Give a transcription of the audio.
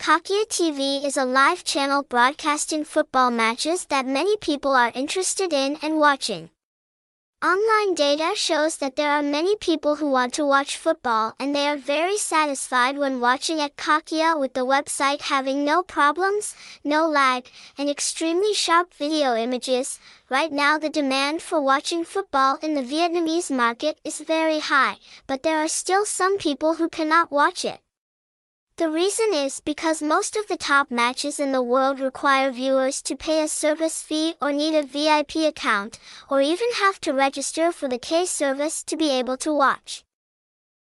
Cakhia TV is a live channel broadcasting football matches that many people are interested in and watching. Online data shows that there are many people who want to watch football and they are very satisfied when watching at Cakhia with the website having no problems, no lag, and extremely sharp video images. Right now the demand for watching football in the Vietnamese market is very high, but there are still some people who cannot watch it. The reason is because most of the top matches in the world require viewers to pay a service fee or need a VIP account, or even have to register for the K service to be able to watch.